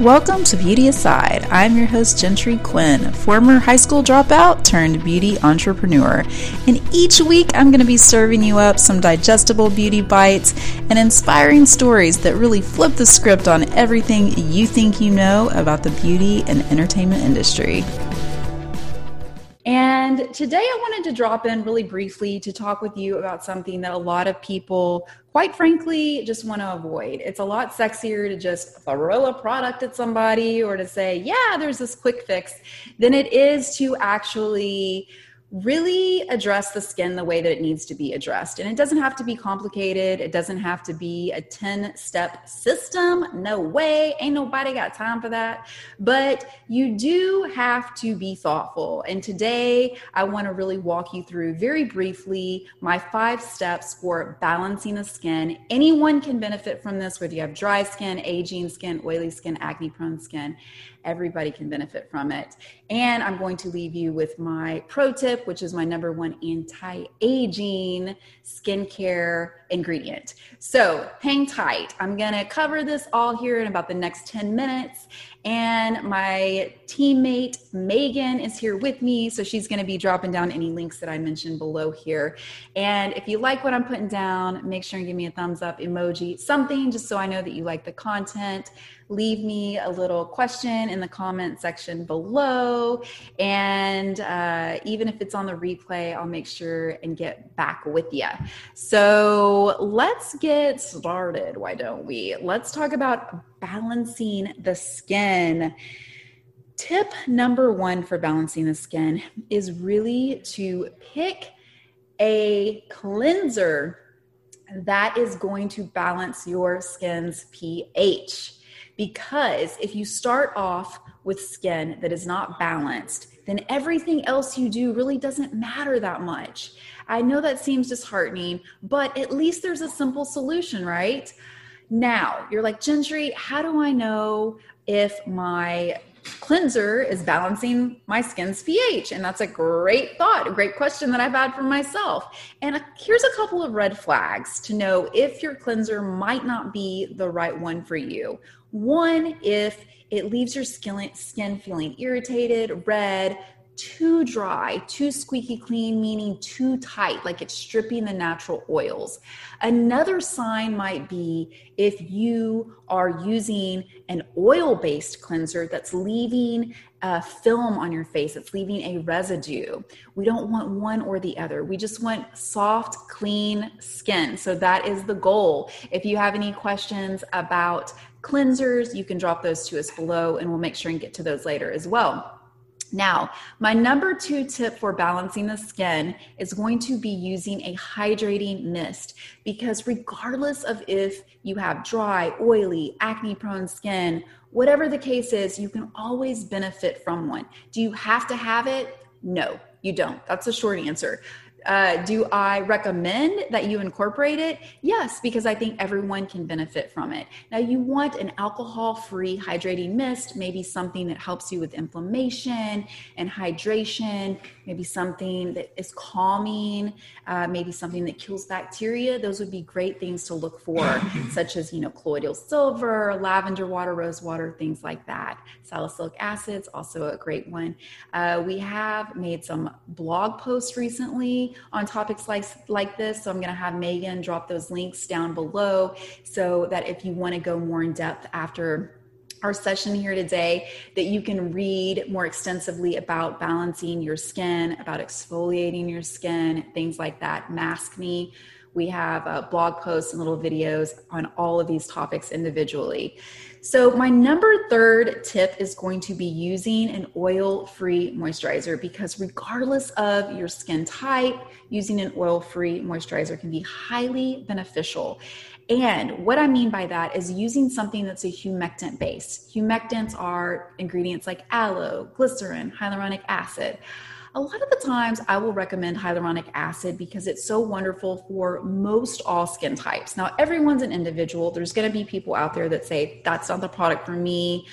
Welcome to Beauty Aside. I'm your host, Gentry Quinn, former high school dropout turned beauty entrepreneur. And each week, I'm going to be serving you up some digestible beauty bites and inspiring stories that really flip the script on everything you think you know about the beauty and entertainment industry. And today I wanted to drop in really briefly to talk with you about something that a lot of people, quite frankly, just want to avoid. It's a lot sexier to just throw a product at somebody or to say, yeah, there's this quick fix, than it is to actually really address the skin the way that it needs to be addressed. And it doesn't have to be complicated. It doesn't have to be a 10 step system. No way. Ain't nobody got time for that. But you do have to be thoughtful. And today I want to really walk you through very briefly my five steps for balancing the skin. Anyone can benefit from this, whether you have dry skin, aging skin, oily skin, acne prone skin. Everybody can benefit from it. And I'm going to leave you with my pro tip, which is my number one anti aging skincare ingredient. So hang tight. I'm going to cover this all here in about the next 10 minutes. And my teammate Megan is here with me. So she's going to be dropping down any links that I mentioned below here. And if you like what I'm putting down, make sure and give me a thumbs up emoji, something just so I know that you like the content leave me a little question in the comment section below. And uh, even if it's on the replay, I'll make sure and get back with you. So let's get started. Why don't we? Let's talk about balancing the skin. Tip number one for balancing the skin is really to pick a cleanser that is going to balance your skin's pH. Because if you start off with skin that is not balanced, then everything else you do really doesn't matter that much. I know that seems disheartening, but at least there's a simple solution, right? Now, you're like, Gentry, how do I know if my cleanser is balancing my skin's pH? And that's a great thought, a great question that I've had for myself. And uh, here's a couple of red flags to know if your cleanser might not be the right one for you. One, if it leaves your skin, skin feeling irritated, red, too dry, too squeaky clean, meaning too tight, like it's stripping the natural oils. Another sign might be if you are using an oil based cleanser that's leaving a film on your face, it's leaving a residue. We don't want one or the other. We just want soft, clean skin. So that is the goal. If you have any questions about cleansers, you can drop those to us below and we'll make sure and get to those later as well. Now, my number two tip for balancing the skin is going to be using a hydrating mist because, regardless of if you have dry, oily, acne prone skin, whatever the case is, you can always benefit from one. Do you have to have it? No, you don't. That's a short answer. Uh, do I recommend that you incorporate it? Yes, because I think everyone can benefit from it. Now, you want an alcohol free hydrating mist, maybe something that helps you with inflammation and hydration, maybe something that is calming, uh, maybe something that kills bacteria. Those would be great things to look for, such as, you know, colloidal silver, lavender water, rose water, things like that. Salicylic acid acid's also a great one. Uh, we have made some blog posts recently on topics like, like this. So I'm going to have Megan drop those links down below so that if you want to go more in depth after our session here today that you can read more extensively about balancing your skin, about exfoliating your skin, things like that. Mask Me. We have uh, blog posts and little videos on all of these topics individually. So, my number third tip is going to be using an oil free moisturizer because, regardless of your skin type, using an oil free moisturizer can be highly beneficial. And what I mean by that is using something that's a humectant base. Humectants are ingredients like aloe, glycerin, hyaluronic acid. A lot of the times I will recommend hyaluronic acid because it's so wonderful for most all skin types. Now, everyone's an individual. There's going to be people out there that say, that's not the product for me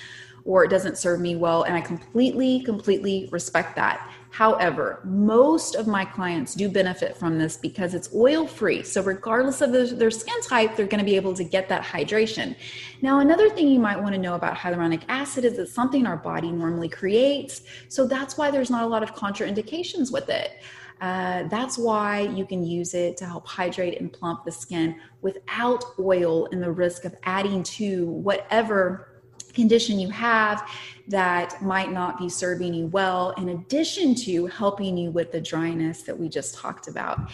or it doesn't serve me well. And I completely, completely respect that. However, most of my clients do benefit from this because it's oil free. So, regardless of their skin type, they're going to be able to get that hydration. Now, another thing you might want to know about hyaluronic acid is it's something our body normally creates. So, that's why there's not a lot of contraindications with it. Uh, that's why you can use it to help hydrate and plump the skin without oil and the risk of adding to whatever condition you have that might not be serving you well, in addition to helping you with the dryness that we just talked about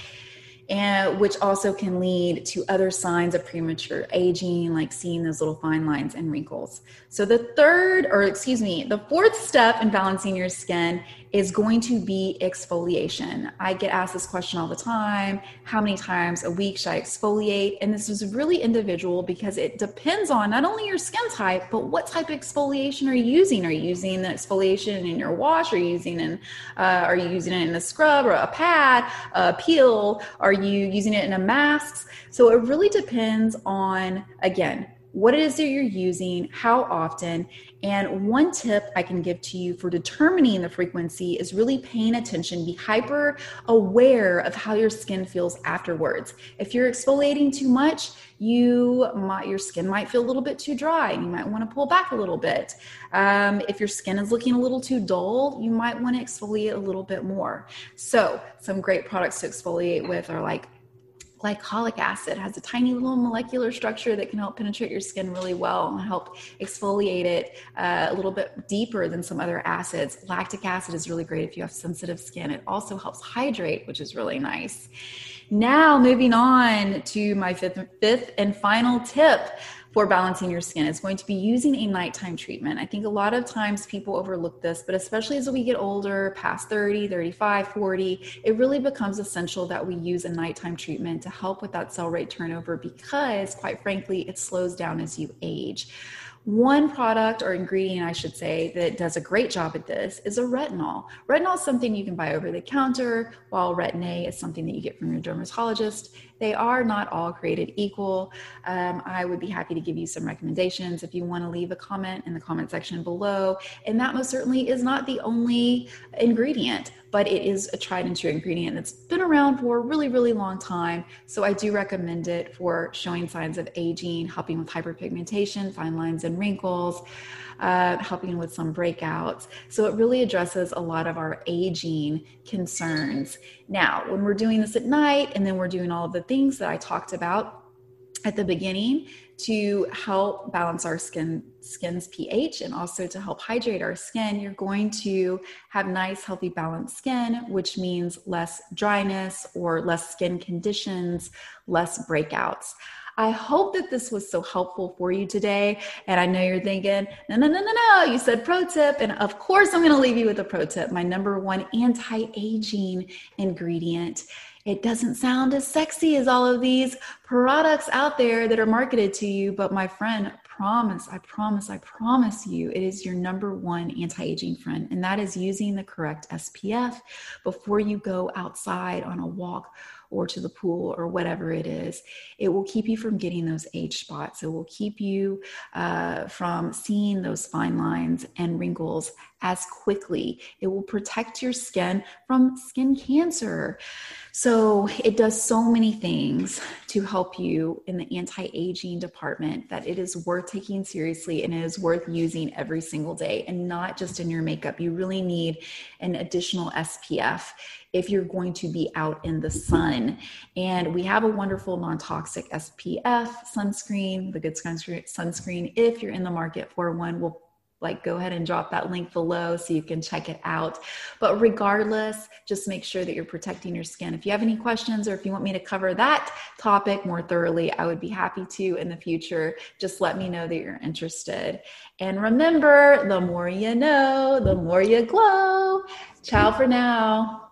and which also can lead to other signs of premature aging, like seeing those little fine lines and wrinkles. So, the third, or excuse me, the fourth step in balancing your skin is going to be exfoliation. I get asked this question all the time how many times a week should I exfoliate? And this is really individual because it depends on not only your skin type, but what type of exfoliation are you using? Are you using the exfoliation in your wash? Are you using in, uh, are you using it in a scrub or a pad, a peel? Are you using it in a mask? So it really depends on, again, what it is that you're using, how often. And one tip I can give to you for determining the frequency is really paying attention, be hyper aware of how your skin feels afterwards. If you're exfoliating too much, you might your skin might feel a little bit too dry and you might want to pull back a little bit. Um, if your skin is looking a little too dull, you might want to exfoliate a little bit more. So, some great products to exfoliate with are like glycolic acid has a tiny little molecular structure that can help penetrate your skin really well and help exfoliate it uh, a little bit deeper than some other acids. Lactic acid is really great if you have sensitive skin. It also helps hydrate, which is really nice. Now, moving on to my fifth, fifth and final tip for balancing your skin is going to be using a nighttime treatment. I think a lot of times people overlook this, but especially as we get older, past 30, 35, 40, it really becomes essential that we use a nighttime treatment to help with that cell rate turnover because, quite frankly, it slows down as you age. One product or ingredient, I should say, that does a great job at this is a retinol. Retinol is something you can buy over the counter, while Retin-A is something that you get from your dermatologist. They are not all created equal. Um, I would be happy to give you some recommendations if you want to leave a comment in the comment section below. And that most certainly is not the only ingredient but it is a tried and true ingredient that's been around for a really, really long time. So I do recommend it for showing signs of aging, helping with hyperpigmentation, fine lines and wrinkles, uh, helping with some breakouts. So it really addresses a lot of our aging concerns. Now, when we're doing this at night and then we're doing all of the things that I talked about at the beginning, to help balance our skin skin's pH and also to help hydrate our skin, you're going to have nice, healthy, balanced skin, which means less dryness or less skin conditions, less breakouts. I hope that this was so helpful for you today. And I know you're thinking, no, no, no, no, no, you said pro tip. And of course, I'm going to leave you with a pro tip my number one anti aging ingredient it doesn't sound as sexy as all of these products out there that are marketed to you. But my friend, promise, I promise, I promise you, it is your number one anti aging friend. And that is using the correct SPF before you go outside on a walk or to the pool or whatever it is. It will keep you from getting those age spots. It will keep you uh, from seeing those fine lines and wrinkles as quickly. It will protect your skin from skin cancer. So it does so many things to help you in the anti aging department that it is worth taking seriously and it is worth using every single day and not just in your makeup. You really need an additional SPF if you're going to be out in the sun. And we have a wonderful non toxic SPF sunscreen, the good sunscreen. If you're in the market for one, we'll like go ahead and drop that link below so you can check it out. But regardless, just make sure that you're protecting your skin. If you have any questions or if you want me to cover that topic more thoroughly, I would be happy to in the future. Just let me know that you're interested. And remember, the more you know, the more you glow. Ciao for now.